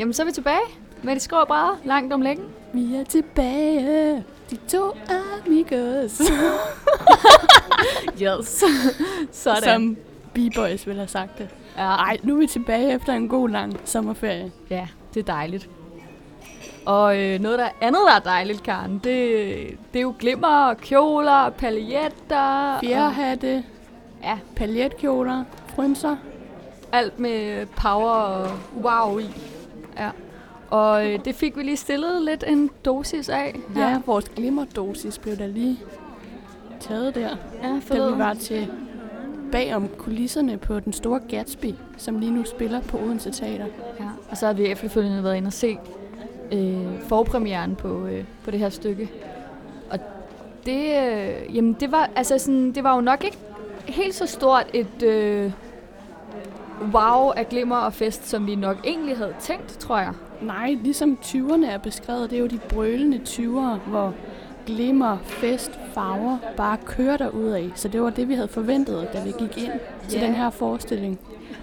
Jamen, så er vi tilbage med de skrå brædder langt om længe. Vi er tilbage, de to amigos. yes. Sådan. Som B-Boys ville have sagt det. Ja, Ej, nu er vi tilbage efter en god lang sommerferie. ja, det er dejligt. Og øh, noget der andet, der er dejligt, Karen, det, det er jo glimmer og kjoler og paljetter. og Fjerhatte, Ja, paljetkjoler, frynser. alt med power og wow i. Ja. Og øh, det fik vi lige stillet lidt en dosis af. her. Ja, vores glimmerdosis blev der lige taget der, ja da vi var til bag om kulisserne på den store Gatsby, som lige nu spiller på Odense Teater. Ja. Og så har vi efterfølgende været inde og se øh, forpremieren på, øh, på det her stykke. Og det, øh, jamen det var, altså sådan, det var jo nok ikke helt så stort et øh, wow af glimmer og fest, som vi nok egentlig havde tænkt, tror jeg. Nej, ligesom 20'erne er beskrevet, det er jo de brølende 20'ere, hvor glimmer, fest, farver bare kører der af. Så det var det, vi havde forventet, da vi gik ind til Ja. den her forestilling.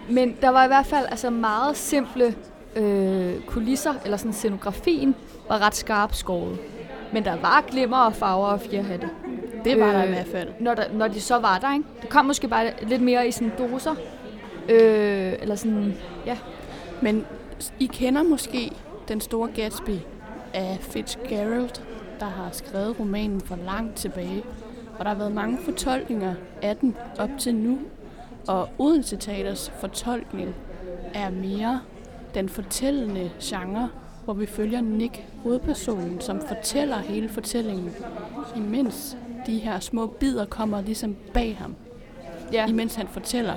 Men der var i hvert fald altså meget simple øh, kulisser, eller sådan scenografien var ret skarpt skåret. Men der var glimmer og farver og fjerhatte. Det var Øh, der i hvert fald. når, der, når de så var der, ikke? Det kom måske bare lidt mere i sådan doser. Øh, eller sådan, ja. Men I kender måske Den Store Gatsby af Fitzgerald, der har skrevet romanen for langt tilbage. Og der har været mange fortolkninger af den op til nu. Og Odense Teaters fortolkning er mere den fortællende genre, hvor vi følger Nick, hovedpersonen, som fortæller hele fortællingen, imens de her små bidder kommer ligesom bag ham, ja. imens han fortæller.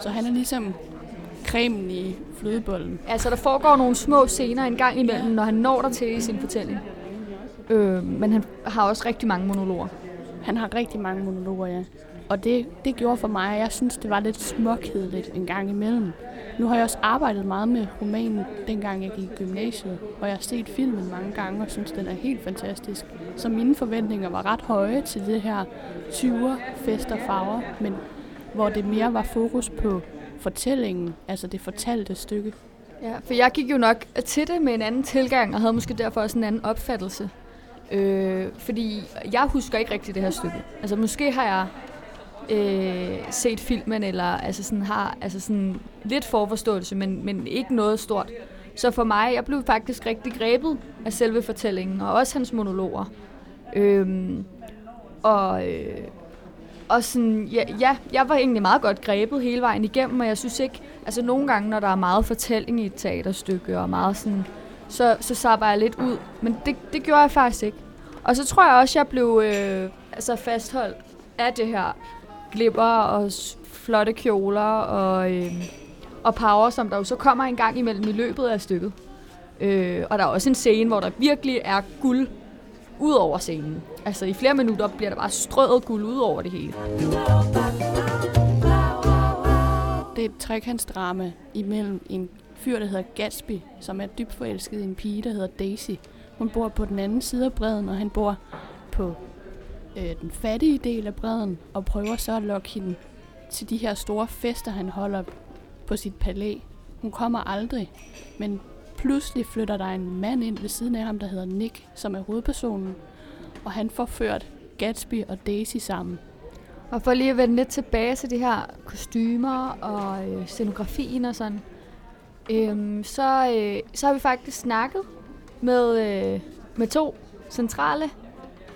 Så han er ligesom cremen i flødebollen. Altså, der foregår nogle små scener en gang imellem, når han når der til i sin fortælling. Øh, men han har også rigtig mange monologer. Han har rigtig mange monologer, ja. Og det, det gjorde for mig, at jeg synes, det var lidt småkedeligt en gang imellem. Nu har jeg også arbejdet meget med romanen, dengang jeg gik i gymnasiet, og jeg har set filmen mange gange og synes, den er helt fantastisk. Så mine forventninger var ret høje til det her 20'er fest og farver, men hvor det mere var fokus på fortællingen, altså det fortalte stykke. Ja, for jeg gik jo nok til det med en anden tilgang, og havde måske derfor også en anden opfattelse. Øh, fordi jeg husker ikke rigtigt det her stykke. Altså måske har jeg øh, set filmen, eller altså sådan har altså sådan lidt forforståelse, men, men ikke noget stort. Så for mig, jeg blev faktisk rigtig grebet af selve fortællingen, og også hans monologer. Øhm, og, øh, og sådan, ja, ja, jeg var egentlig meget godt grebet hele vejen igennem, og jeg synes ikke, altså nogle gange, når der er meget fortælling i et teaterstykke, og meget sådan, så, så sapper jeg lidt ud. Men det, det gjorde jeg faktisk ikke. Og så tror jeg også, jeg blev øh, altså fastholdt af det her glipper og flotte kjoler og, øh, og power, som der jo så kommer en gang imellem i løbet af stykket. Øh, og der er også en scene, hvor der virkelig er guld ud over scenen. Altså i flere minutter bliver der bare strøget guld ud over det hele. Det er et trekantsdrama imellem en fyr, der hedder Gatsby, som er dybt forelsket i en pige, der hedder Daisy. Hun bor på den anden side af bredden, og han bor på øh, den fattige del af bredden, og prøver så at lokke hende til de her store fester, han holder på sit palæ. Hun kommer aldrig, men pludselig flytter der en mand ind ved siden af ham, der hedder Nick, som er hovedpersonen, og han får ført Gatsby og Daisy sammen. Og for lige at vende lidt tilbage til de her kostymer og øh, scenografien og sådan, øhm, så, øh, så har vi faktisk snakket med, øh, med to centrale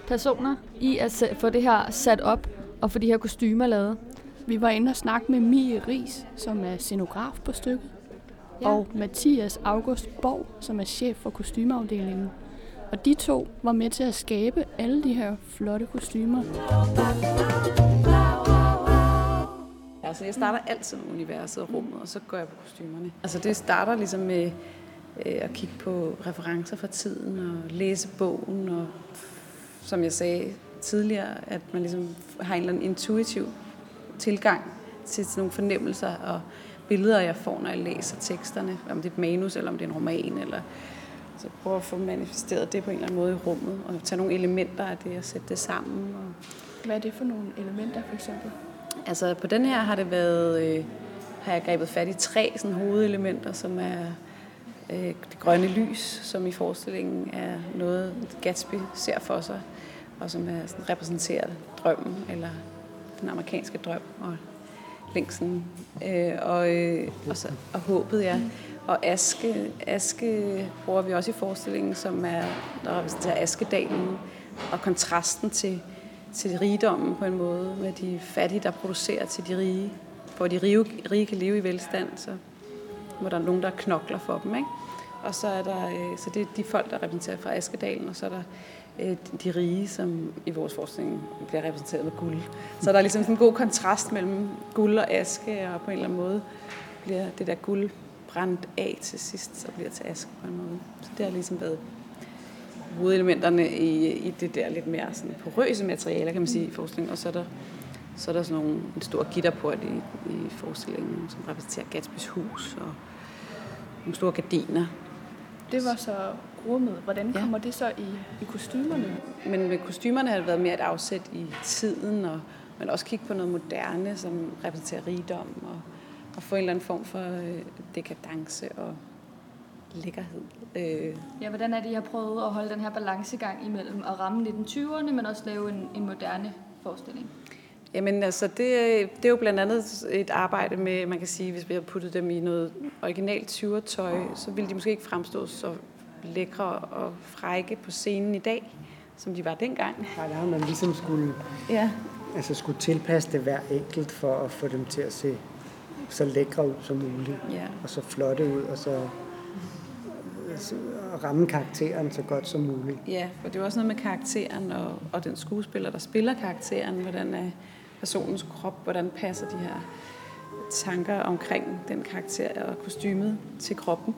personer i at få det her sat op og få de her kostymer lavet. Vi var inde og snakke med Mie Ries, som er scenograf på stykket, ja. og Mathias August Borg, som er chef for kostymeafdelingen. Og de to var med til at skabe alle de her flotte kostymer. Altså, jeg starter altid med universet og rummet, og så går jeg på kostymerne. Altså, det starter ligesom med øh, at kigge på referencer fra tiden og læse bogen, og som jeg sagde tidligere, at man ligesom har en eller anden intuitiv tilgang til sådan nogle fornemmelser og billeder, jeg får, når jeg læser teksterne. Om det er et manus, eller om det er en roman, eller så prøve at få manifesteret det på en eller anden måde i rummet, og tage nogle elementer af det og sætte det sammen. Og Hvad er det for nogle elementer, for eksempel? Altså på den her har det været, øh, har jeg grebet fat i tre sådan, hovedelementer, som er øh, det grønne lys, som i forestillingen er noget, Gatsby ser for sig, og som er sådan, repræsenterer drømmen, eller den amerikanske drøm, og længsen, øh, og, øh, og, så, og håbet, ja. Og aske, aske bruger vi også i forestillingen, som er, der repræsenterer askedalen, og kontrasten til, til rigdommen på en måde, med de fattige, der producerer til de rige. For de rige, rige kan leve i velstand, så må der er nogen, der knokler for dem. Ikke? Og så er der, øh, så det er de folk, der repræsenterer fra Askedalen, og så er der Øh, de rige, som i vores forskning bliver repræsenteret med guld. Så der er ligesom sådan en god kontrast mellem guld og aske, og på en eller anden måde bliver det der guld brændt af til sidst, og bliver til aske på en måde. Så det har ligesom været hovedelementerne i, i det der lidt mere sådan porøse materialer, kan man sige, i forskningen. Og så er der, så er der sådan nogle, en stor gitterport i, i forestillingen, som repræsenterer Gatsbys hus, og nogle store gardiner. Det var så rummet. Hvordan kommer ja. det så i, i kostymerne? Men med kostymerne har det været mere et afsæt i tiden, og man også kigge på noget moderne, som repræsenterer rigdom, og, og få en eller anden form for øh, dekadence og lækkerhed. Øh. Ja, hvordan er det, I har prøvet at holde den her balancegang imellem at ramme 1920'erne, men også lave en, en moderne forestilling? Jamen altså, det, det er jo blandt andet et arbejde med, man kan sige, hvis vi har puttet dem i noget originalt 20 tøj, så ville de måske ikke fremstå så lækre og frække på scenen i dag, som de var dengang. Nej, der har man ligesom skulle, ja. altså skulle tilpasse det hver enkelt for at få dem til at se så lækre ud som muligt, ja. og så flotte ud, og så ramme karakteren så godt som muligt. Ja, for det er også noget med karakteren og, og den skuespiller, der spiller karakteren, hvordan er personens krop, hvordan passer de her tanker omkring den karakter og kostymet til kroppen.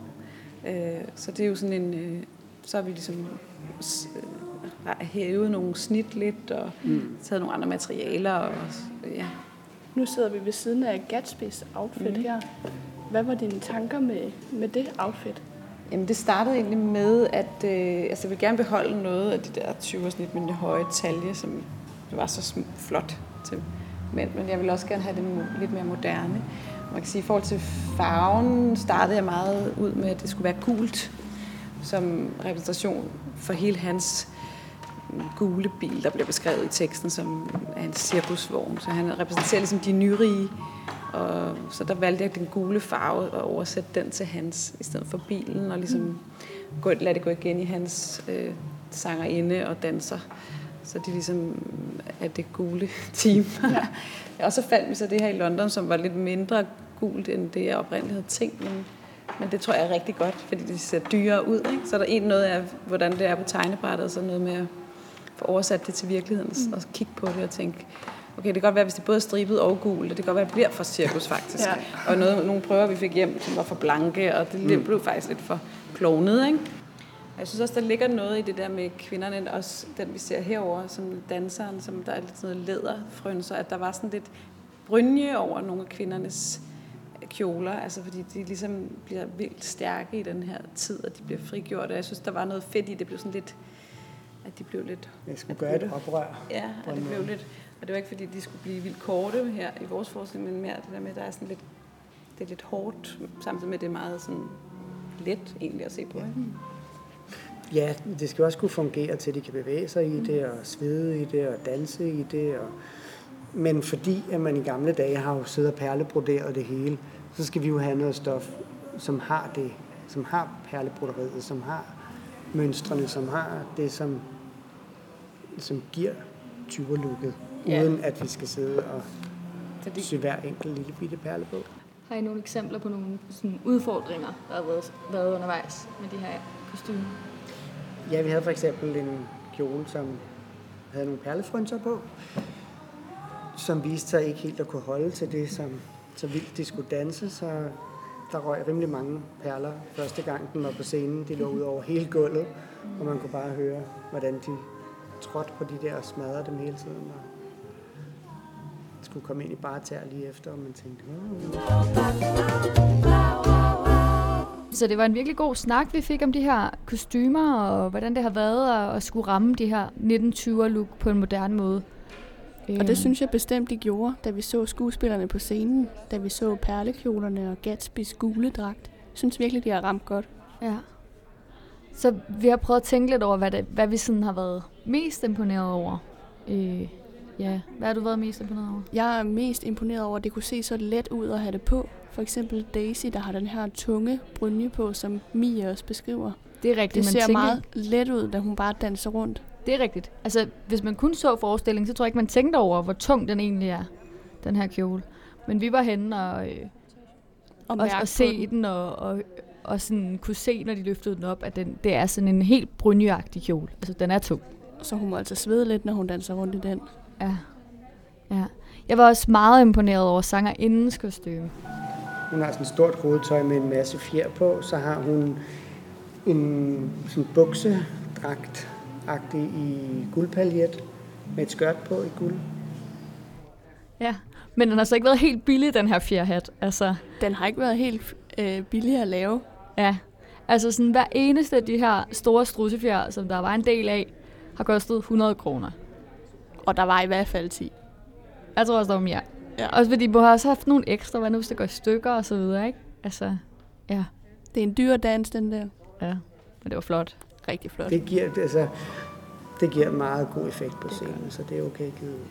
Øh, så det er jo sådan en, øh, så har vi ligesom øh, hævet nogle snit lidt og mm. taget nogle andre materialer. Og, ja. Nu sidder vi ved siden af Gatsby's outfit mm. her. Hvad var dine tanker med, med det outfit? Jamen det startede egentlig med, at øh, altså, jeg vil gerne beholde noget af de der 20 snit med det høje talje, som var så flot til men, men jeg vil også gerne have det lidt mere moderne. Man kan sige, i forhold til farven startede jeg meget ud med, at det skulle være gult som repræsentation for hele hans mm, gule bil, der bliver beskrevet i teksten som en cirkusvogn. Så han repræsenterer ligesom de nyrige og så der valgte jeg den gule farve og oversætte den til hans, i stedet for bilen, og ligesom gå, lade det gå igen i hans øh, sangerinde og danser. Så det ligesom er det gule team. Ja. og så fandt vi så det her i London, som var lidt mindre gult, end det jeg oprindeligt havde tænkt. Men, men det tror jeg er rigtig godt, fordi det ser dyrere ud. Ikke? Så er der en noget af, hvordan det er på tegnebrættet, og så noget med at få oversat det til virkeligheden, mm. og kigge på det og tænke, okay, det kan godt være, hvis det både er stribet og gul, og det kan godt være, at det bliver for cirkus faktisk. Ja. Og noget, nogle prøver, vi fik hjem, som var for blanke, og det mm. blev faktisk lidt for klovnet, ikke? Jeg synes også, der ligger noget i det der med kvinderne, også den vi ser herover som danseren, som der er lidt sådan noget læderfrønser, at der var sådan lidt brynje over nogle af kvindernes kjoler, altså fordi de ligesom bliver vildt stærke i den her tid, og de bliver frigjort, og jeg synes, der var noget fedt i, det blev sådan lidt, at de blev lidt... Jeg skulle gøre et oprør. Ja, at det blev lidt og det var ikke fordi, de skulle blive vildt korte her i vores forskning, men mere det der med, at der er sådan lidt, det er lidt hårdt, samtidig med, at det er meget sådan let egentlig at se på. Ikke? Ja, det skal også kunne fungere til, at de kan bevæge sig i det, og svede i det, og danse i det. Og... Men fordi at man i gamle dage har jo siddet og perlebroderet det hele, så skal vi jo have noget stof, som har det, som har perlebroderiet, som har mønstrene, som har det, som, som giver tyverlooket ja. uden at vi skal sidde og det... sy hver enkelt lille bitte perle på. Har I nogle eksempler på nogle sådan, udfordringer, der har været, været undervejs med de her kostymer? Ja, vi havde for eksempel en kjole, som havde nogle perlefrynser på, som viste sig ikke helt at kunne holde til det, som så vildt de skulle danse, så der røg rimelig mange perler første gang, den var på scenen. De lå ud over hele gulvet, og man kunne bare høre, hvordan de trådte på de der og smadrede dem hele tiden. Og skulle komme ind i bare tær lige efter, og man tænkte, Wow. Så det var en virkelig god snak, vi fik om de her kostymer, og hvordan det har været at, skulle ramme de her 1920'er-look på en moderne måde. Og det øhm. synes jeg bestemt, de gjorde, da vi så skuespillerne på scenen, da vi så perlekjolerne og Gatsby's gule dragt. Jeg synes virkelig, de har ramt godt. Ja. Så vi har prøvet at tænke lidt over, hvad, det, hvad vi sådan har været mest imponeret over. Øh, ja, hvad har du været mest imponeret over? Jeg er mest imponeret over, at det kunne se så let ud at have det på. For eksempel Daisy, der har den her tunge brynje på, som Mia også beskriver. Det er rigtigt. Det man ser tænker, meget let ud, da hun bare danser rundt. Det er rigtigt. Altså, hvis man kun så forestillingen, så tror jeg ikke, man tænkte over, hvor tung den egentlig er, den her kjole. Men vi var henne og, øh, Og, og, og se den. den, og, og, og sådan kunne se, når de løftede den op, at den, det er sådan en helt brynjeagtig kjole. Altså, den er tung. Så hun må altså svede lidt, når hun danser rundt i den. Ja. ja. Jeg var også meget imponeret over sangerindens kostume. Hun har sådan et stort hovedtøj med en masse fjer på. Så har hun en sådan buksedragt agtig i guldpaljet med et skørt på i guld. Ja. Men den har så ikke været helt billig, den her fjerhat. Altså, Den har ikke været helt øh, billig at lave. ja. Altså sådan hver eneste af de her store strussefjer, som der var en del af, har kostet 100 kroner. Og der var i hvert fald 10. Jeg tror også, der var mere. Ja. Også fordi du har også haft nogle ekstra, hvad nu hvis det går i stykker og så videre, ikke? Altså, ja. Det er en dyr dans, den der. Ja, men det var flot. Rigtig flot. Det giver, altså, det giver meget god effekt på scenen, så det er okay givet.